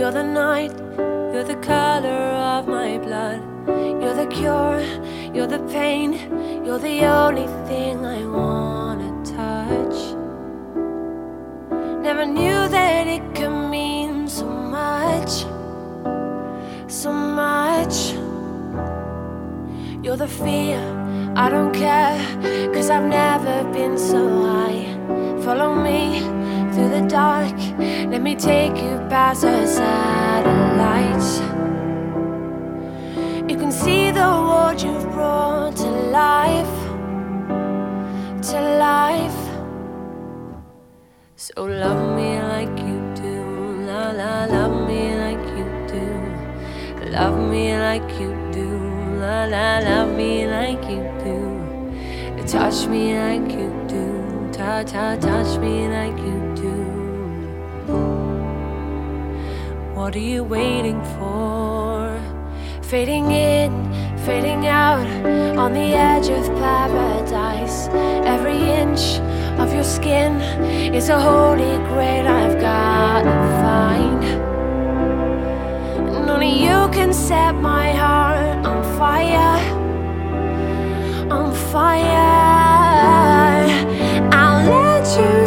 you're the night, you're the color of my blood. You're the cure, you're the pain, you're the only thing I wanna touch. Never knew that it could mean so much, so much. You're the fear, I don't care, cause I've never been so high. Follow me through the dark, let me take you past the satellites. You can see the world you've brought to life, to life. So love me like you do, la la, love me like you do, love me like you do, la la, love me like you do, touch me like you do, ta ta, touch me like you What are you waiting for? Fading in, fading out on the edge of paradise. Every inch of your skin is a holy grail I've gotta find. And only you can set my heart on fire, on fire. I'll let you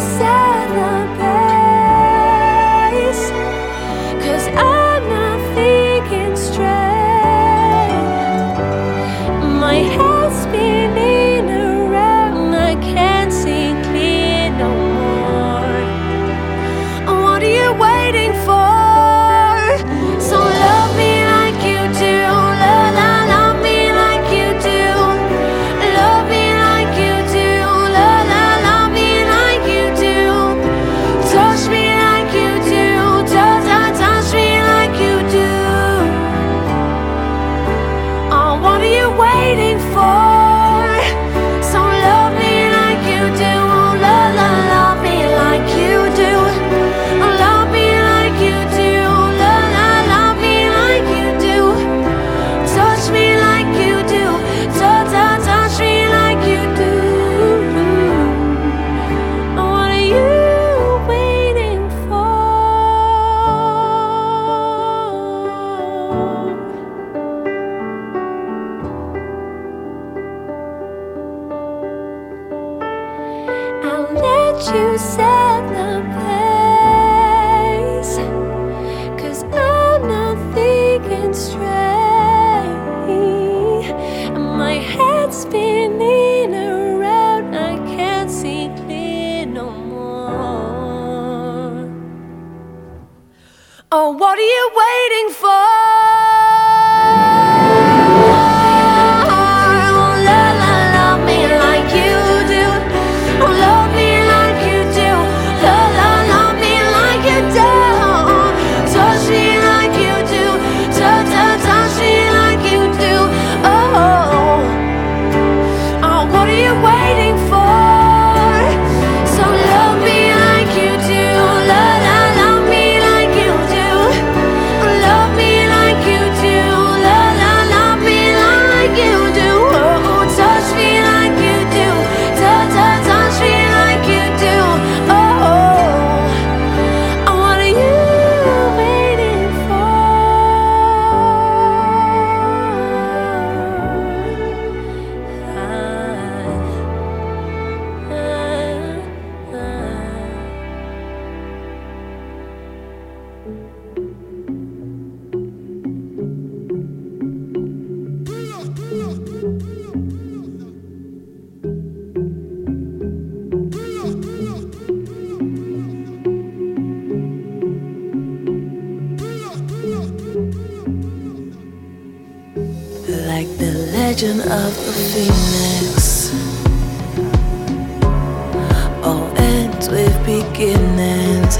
legend of the phoenix, all ends with beginnings.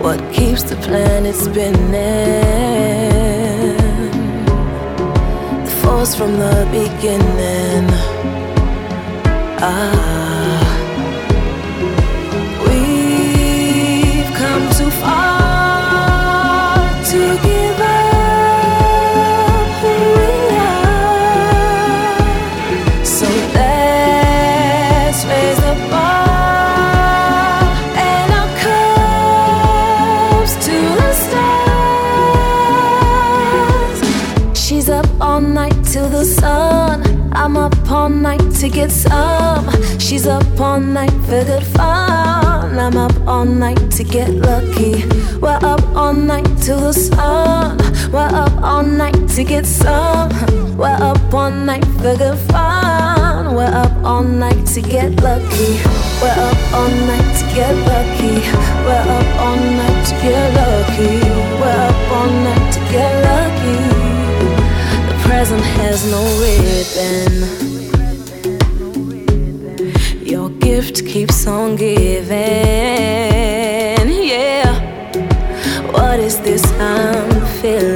What keeps the planet spinning? The force from the beginning. Ah, all night to get some. She's up all night for good fun. I'm up all night to get lucky. We're up all night till the sun. We're up all night to get some. We're up all night for good fun. We're up all night to get lucky. We're up all night to get lucky. We're up all night to get lucky. We're up all night to get lucky. The present has no ribbon. Keeps on giving. Yeah. What is this I'm feeling?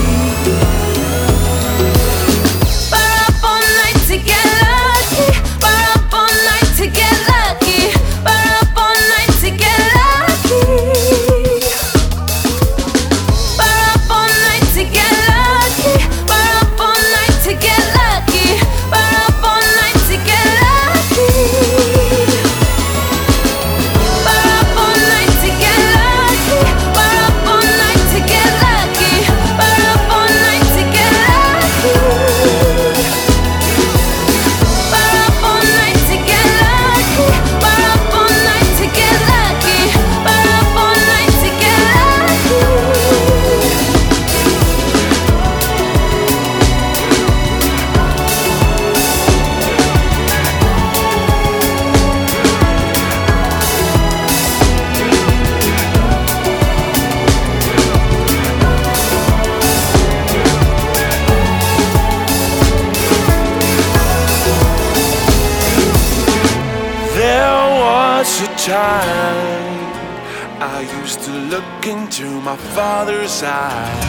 Look into my father's eyes.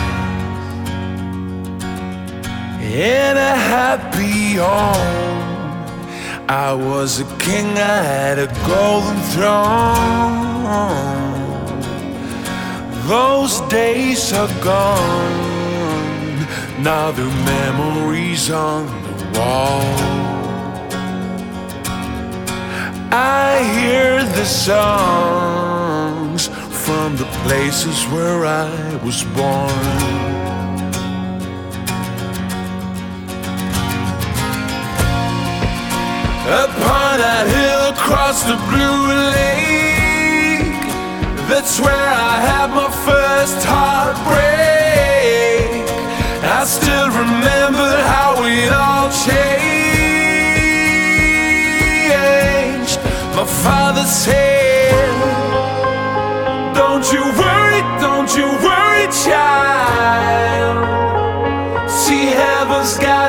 In a happy home, I was a king, I had a golden throne. Those days are gone, now the memories on the wall. I hear the songs from the places where I was born. Upon that hill across the blue lake, that's where I had my first heartbreak. I still remember how it all changed. My father said, you worry, don't you worry, child. See, heaven's got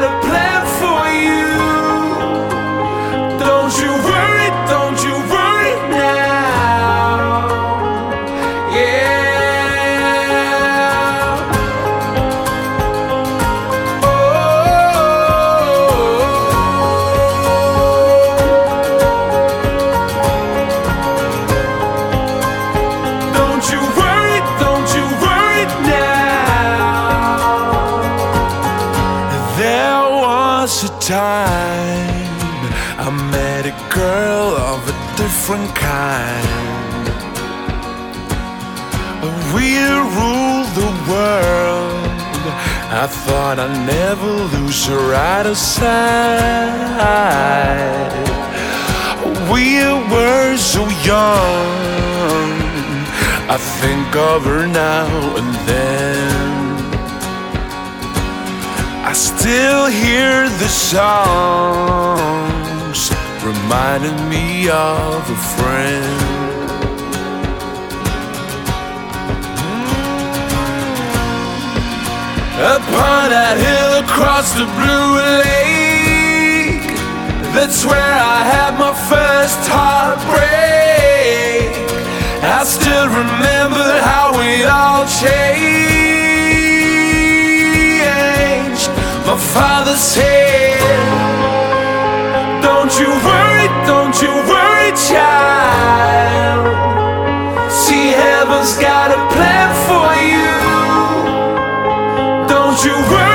I thought I'd never lose her out of sight. we were so young. I think of her now and then. I still hear the songs reminding me of a friend. Upon that hill across the blue lake, that's where I had my first heartbreak. I still remember how it all changed. My father said, Don't you worry, don't you worry, child. See, heaven's got a plan for you. You worry,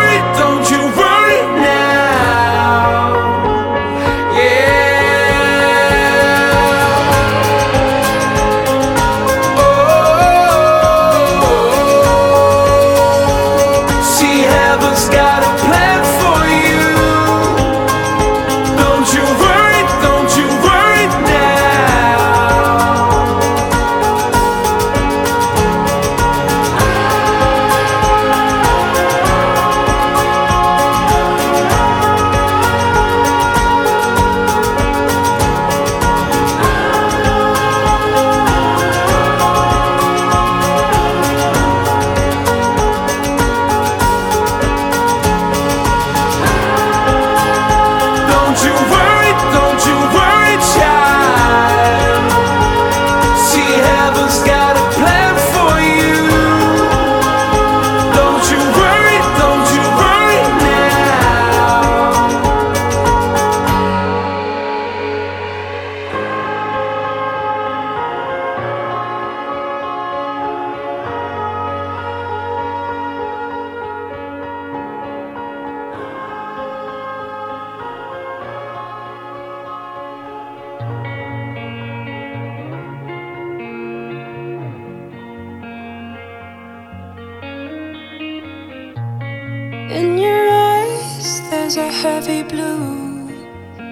In your eyes, there's a heavy blue.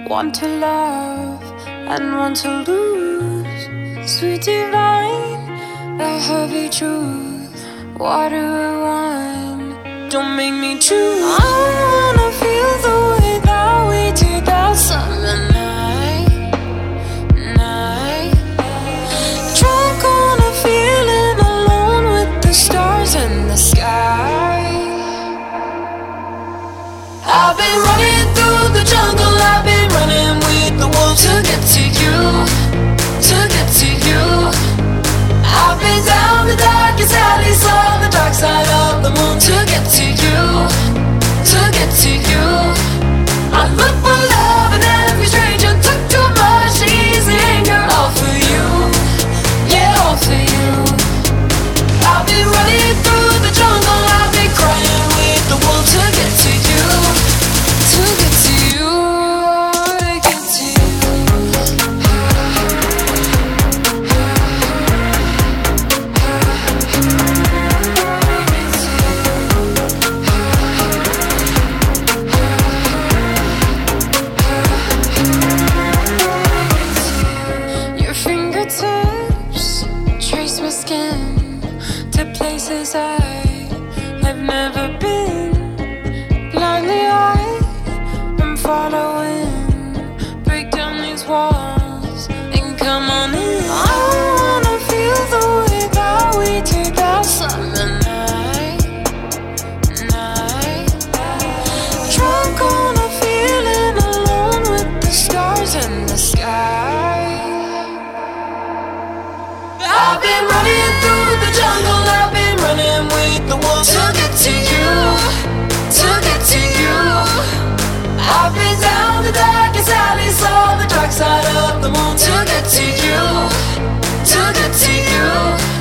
One to love and one to lose. Sweet divine, the heavy truth. Water or wine, don't make me choose. I wanna feel the way that we did that summer been running through the jungle, I've been running with the wolves to get to you, to get to you. I've been down the darkest alleys, saw the dark side of the moon to get to you, to get to you. The moon to get to you, to get to you.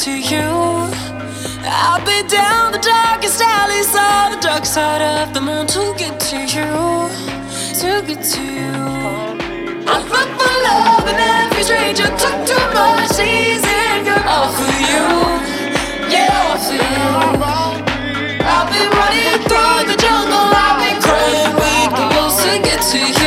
To you. I'll be down the darkest alleys on the dark side of the moon to get to you, to get to you. I look for love in every stranger, took too much easy, all for you, yeah, all for you. I've been running through the jungle, I've been crying weak to get to you,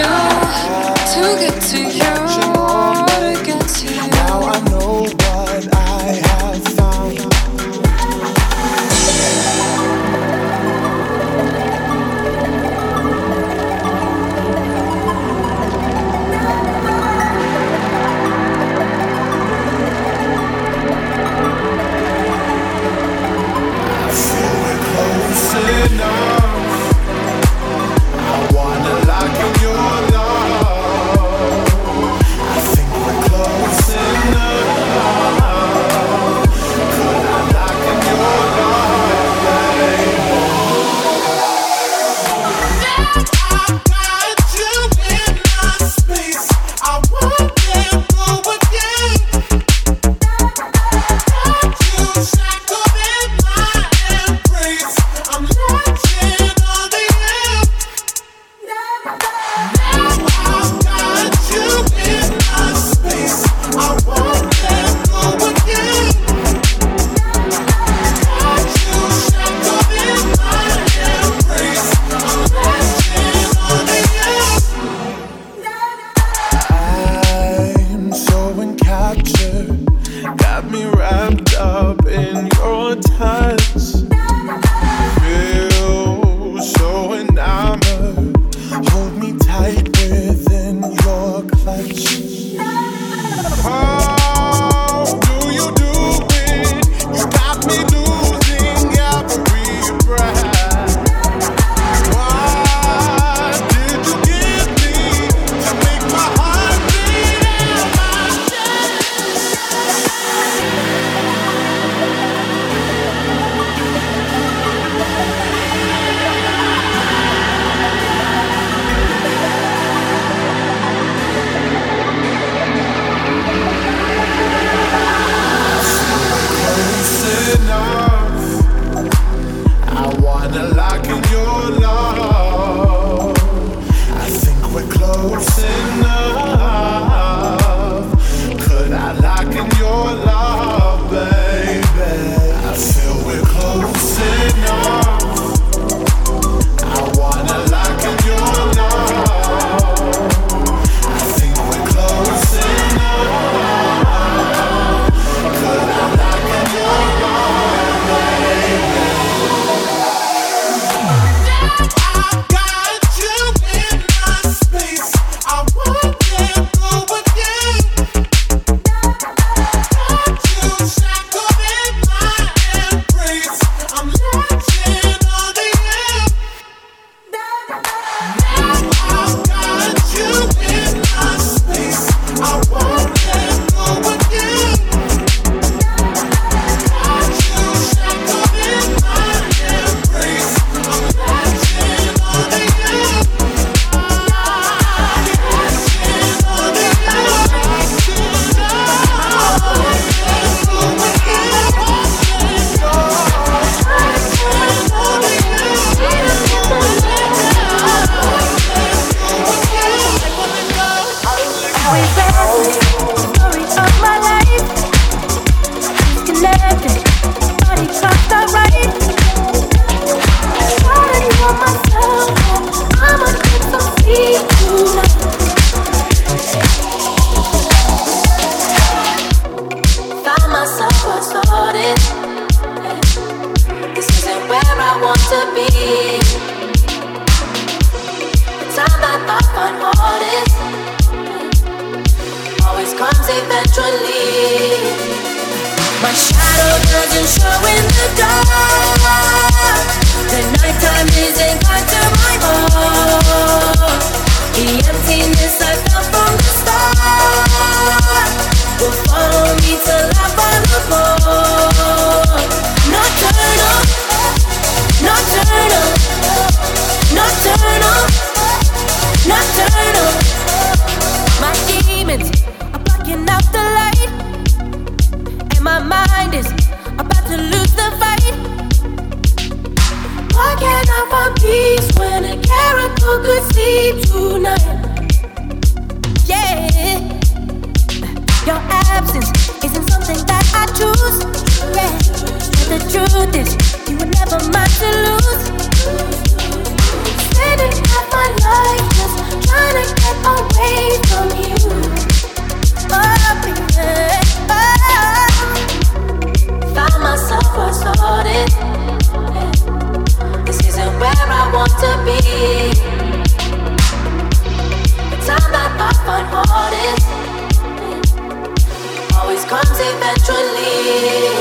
It comes eventually.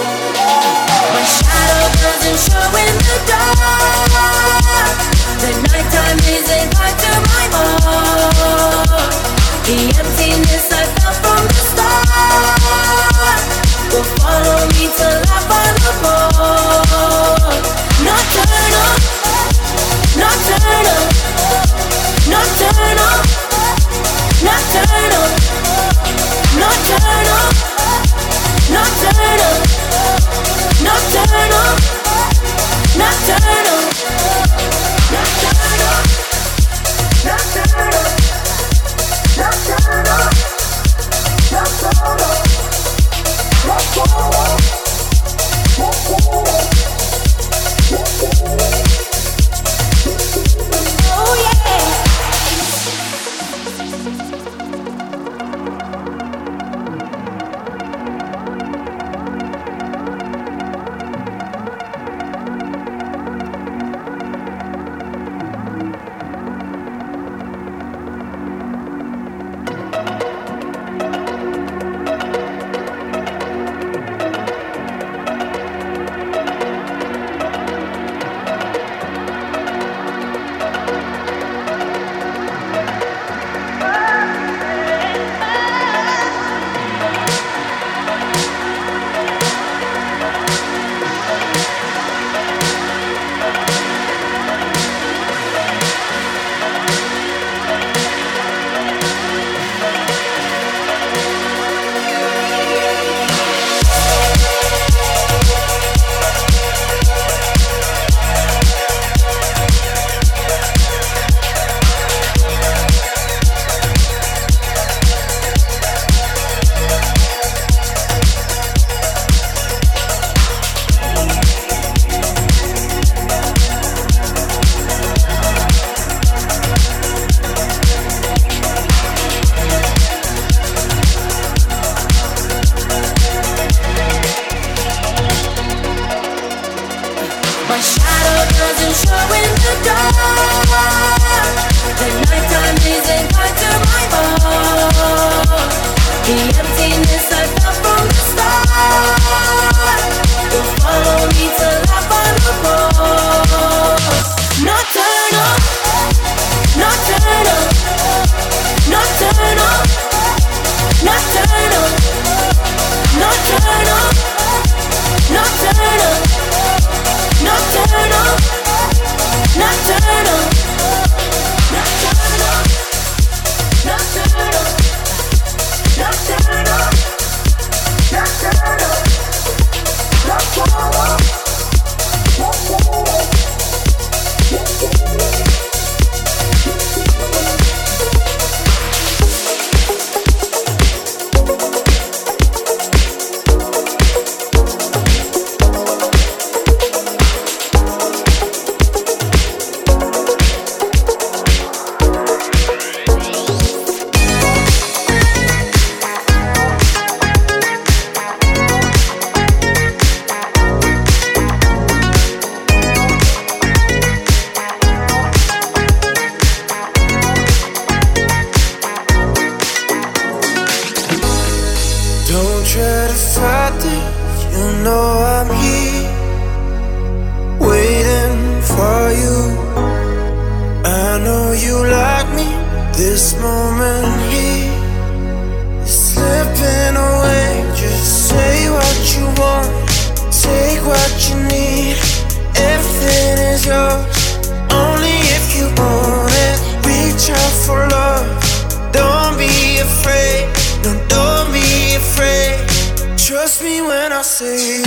My shadow doesn't show in the dark. The nighttime is to my heart. The Nocturnal, nocturnal, nocturnal.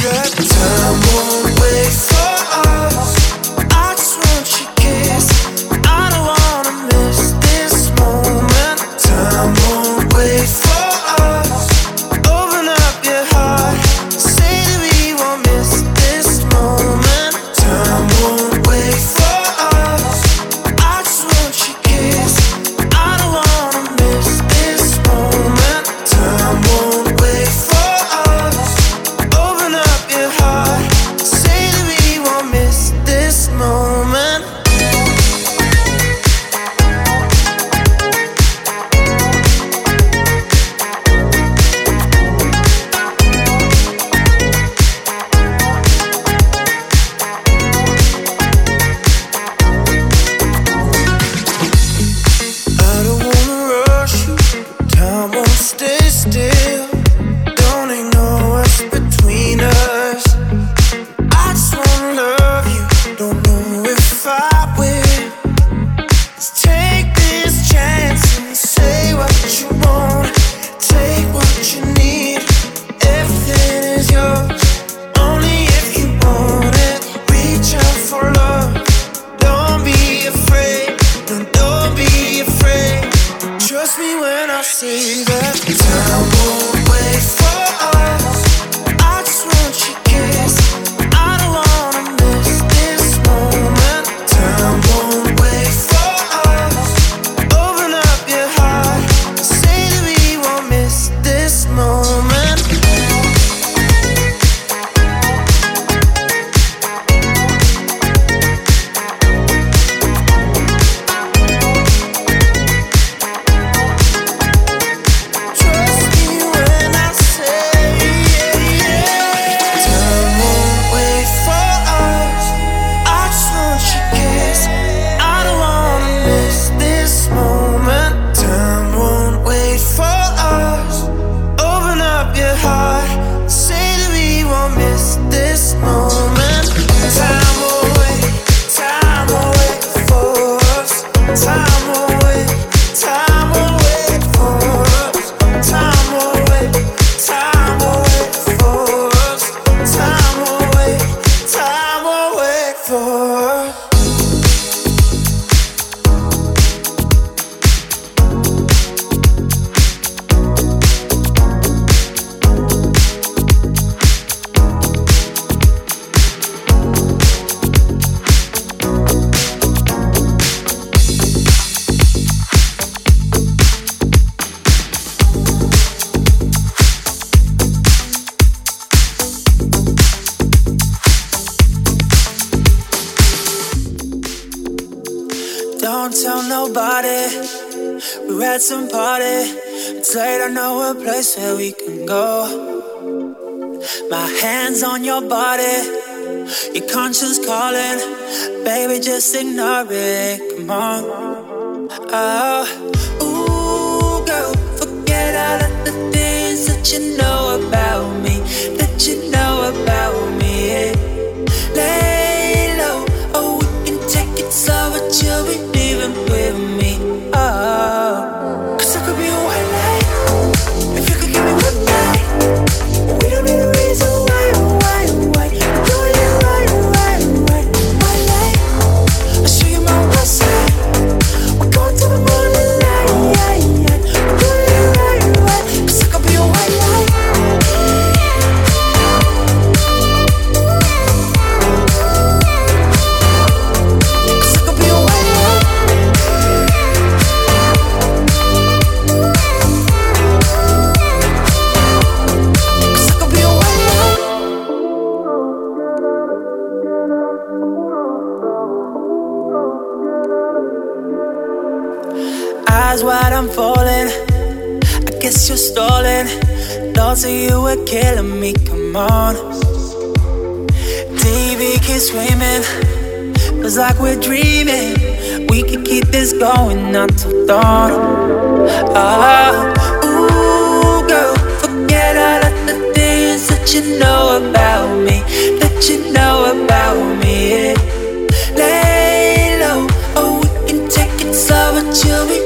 good. Time won't wait. eyes wide, I'm falling. I guess you're stalling. Thoughts of you were killing me, come on. TV keeps screaming. Feels like we're dreaming. We could keep this going until dawn. Oh, ooh, girl, forget all of the things that you know about me. That you know about me, yeah. Lay low, oh, we can take it slow, until we.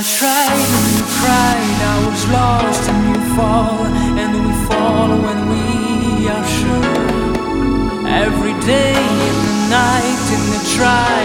I tried and you cried, I was lost and you fall, and we fall when we are sure. Every day in the night in the trial.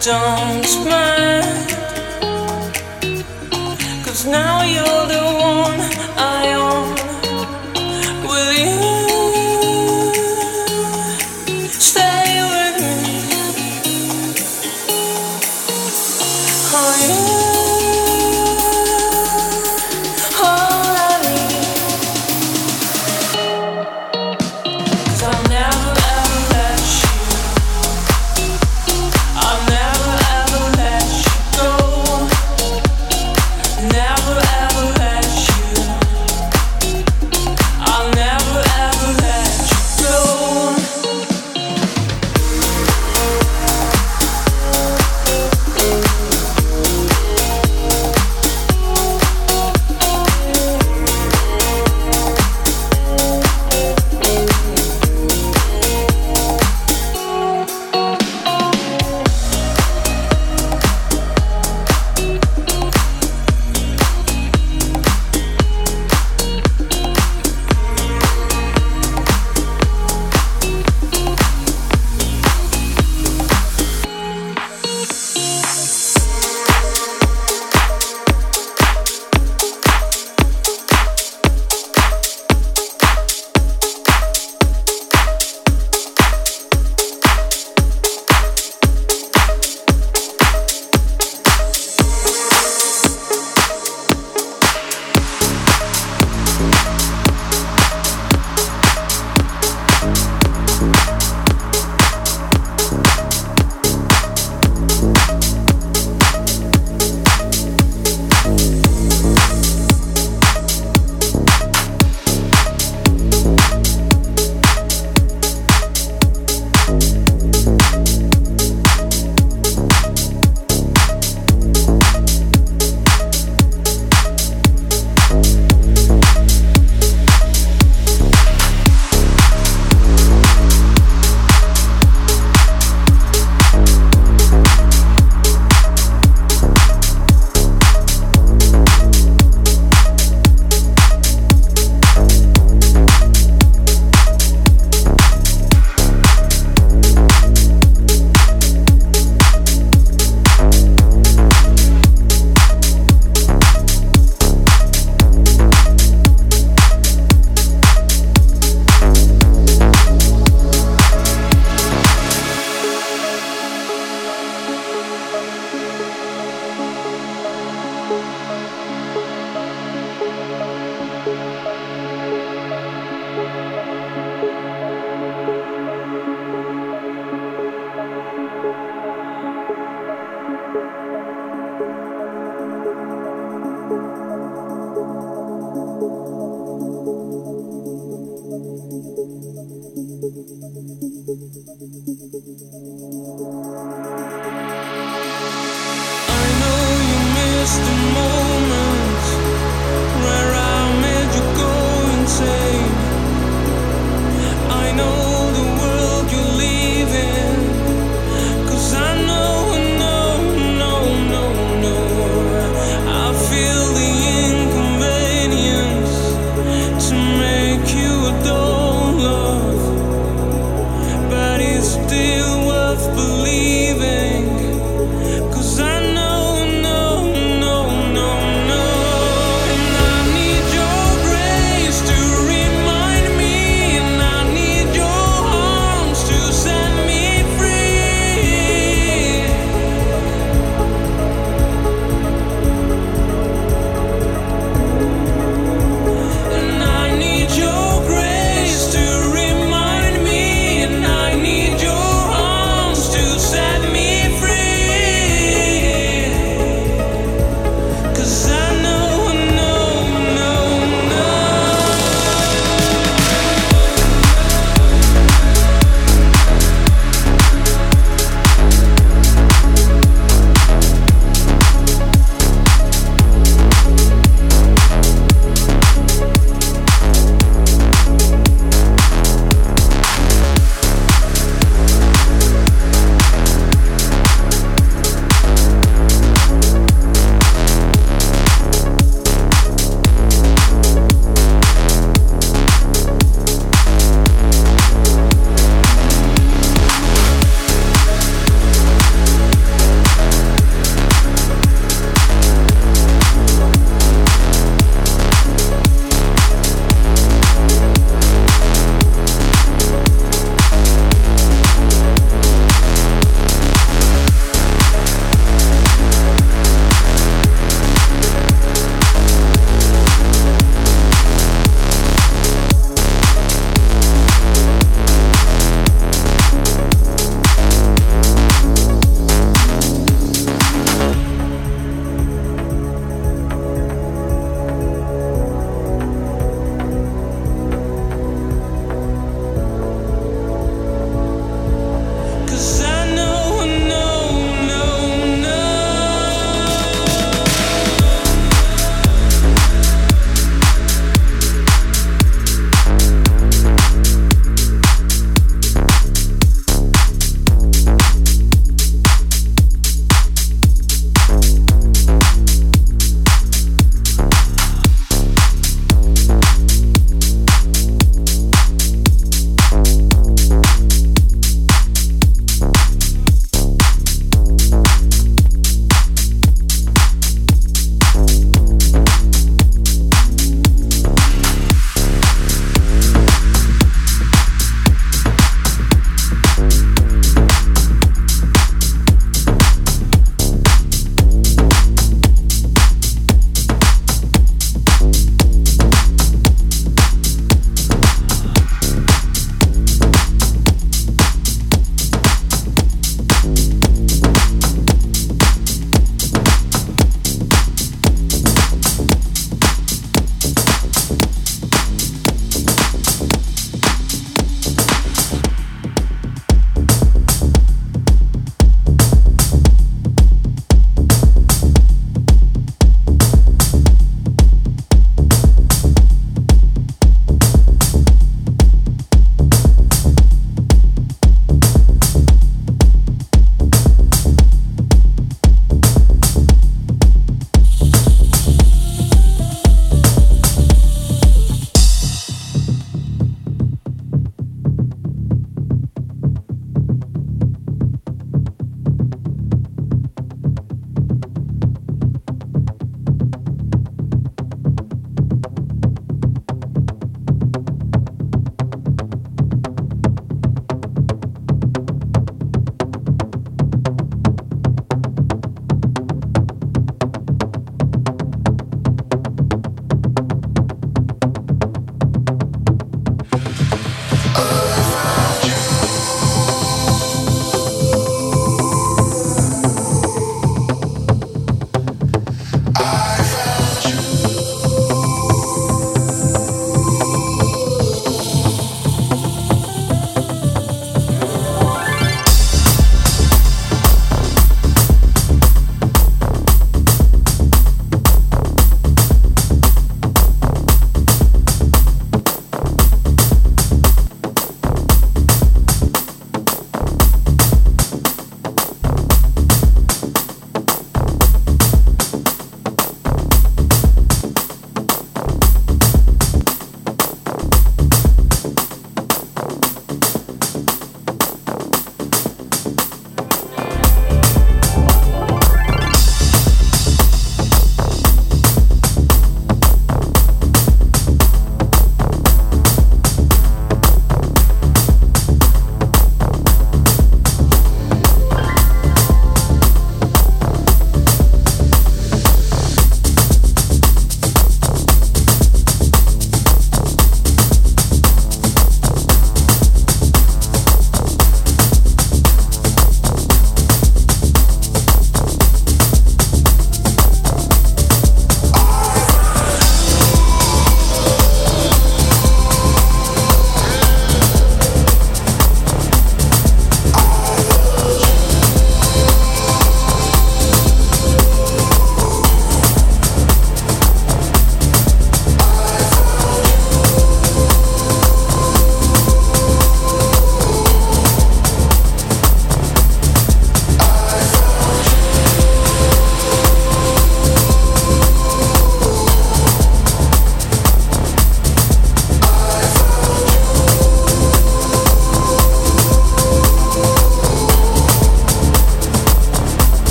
Don't mind,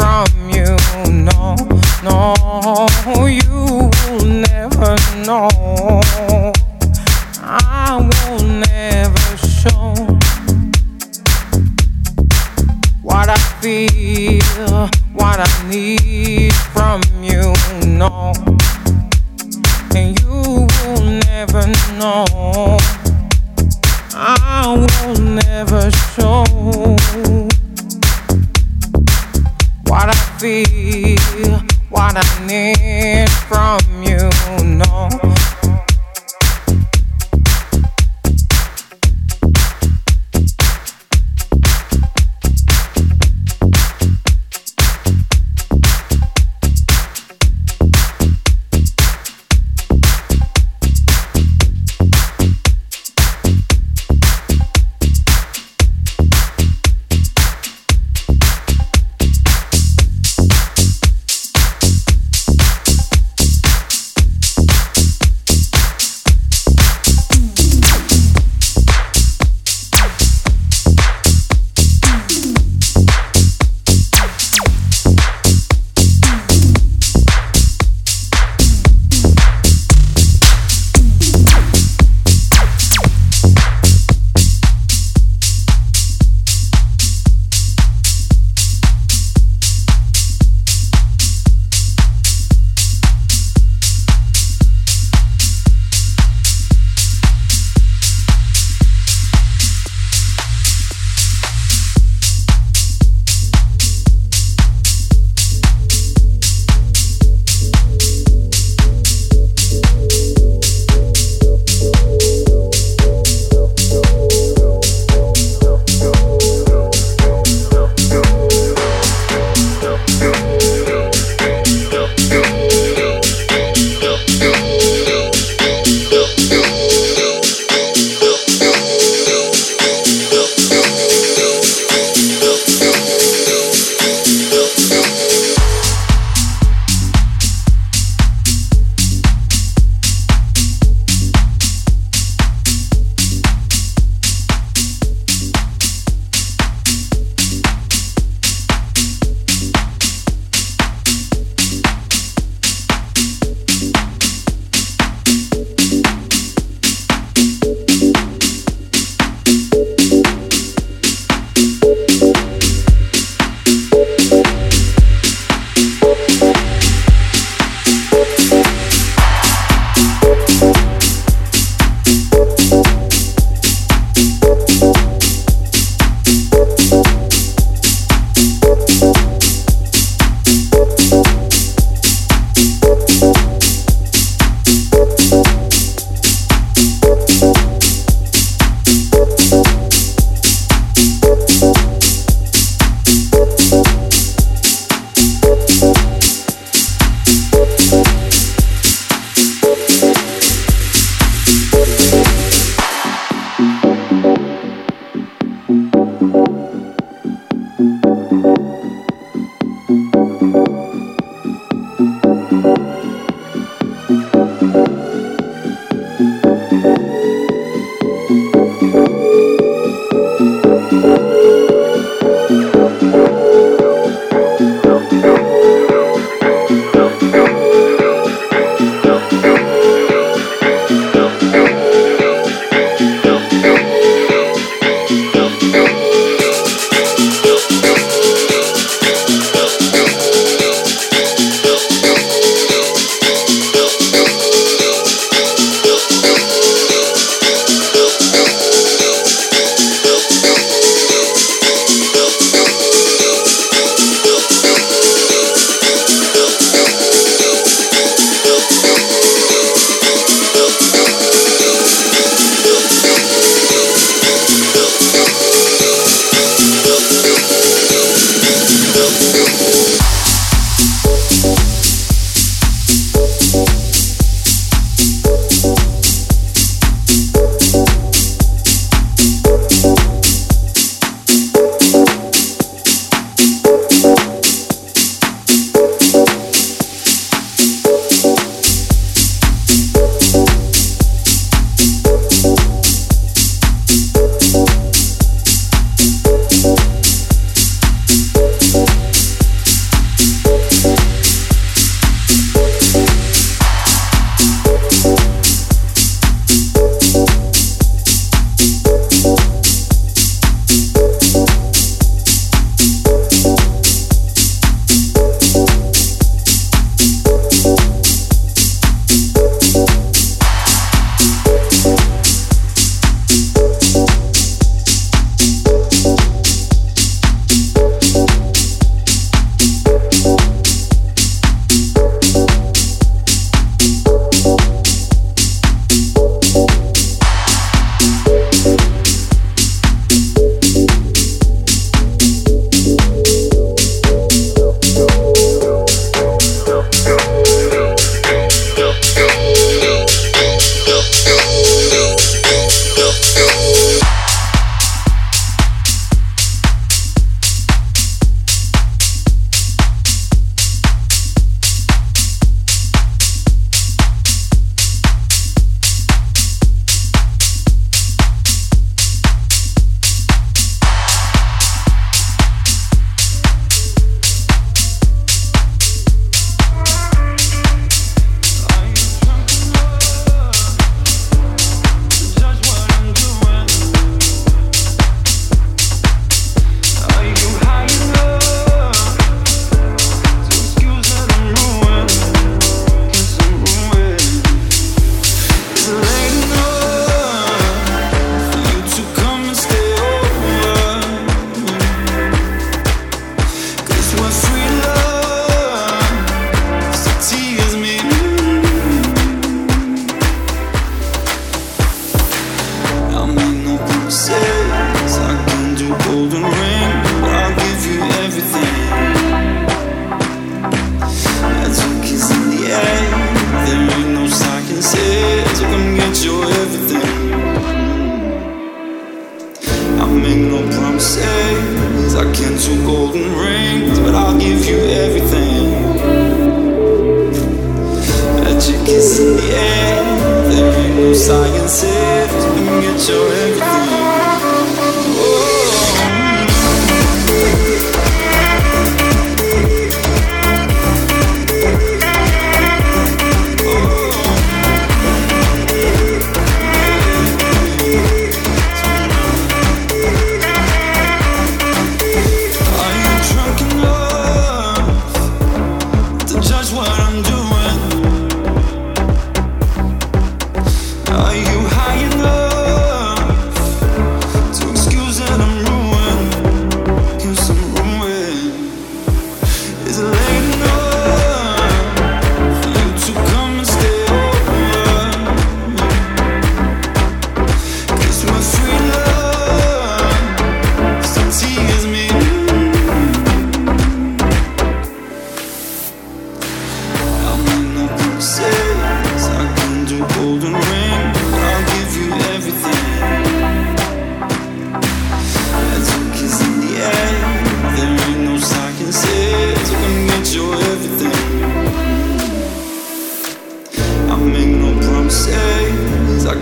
from you, no, no. You will never know.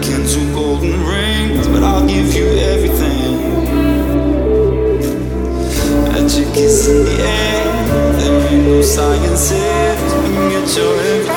can two golden rings, but I'll give you everything. Magic is in the air, there ain't no science here. You get your everything.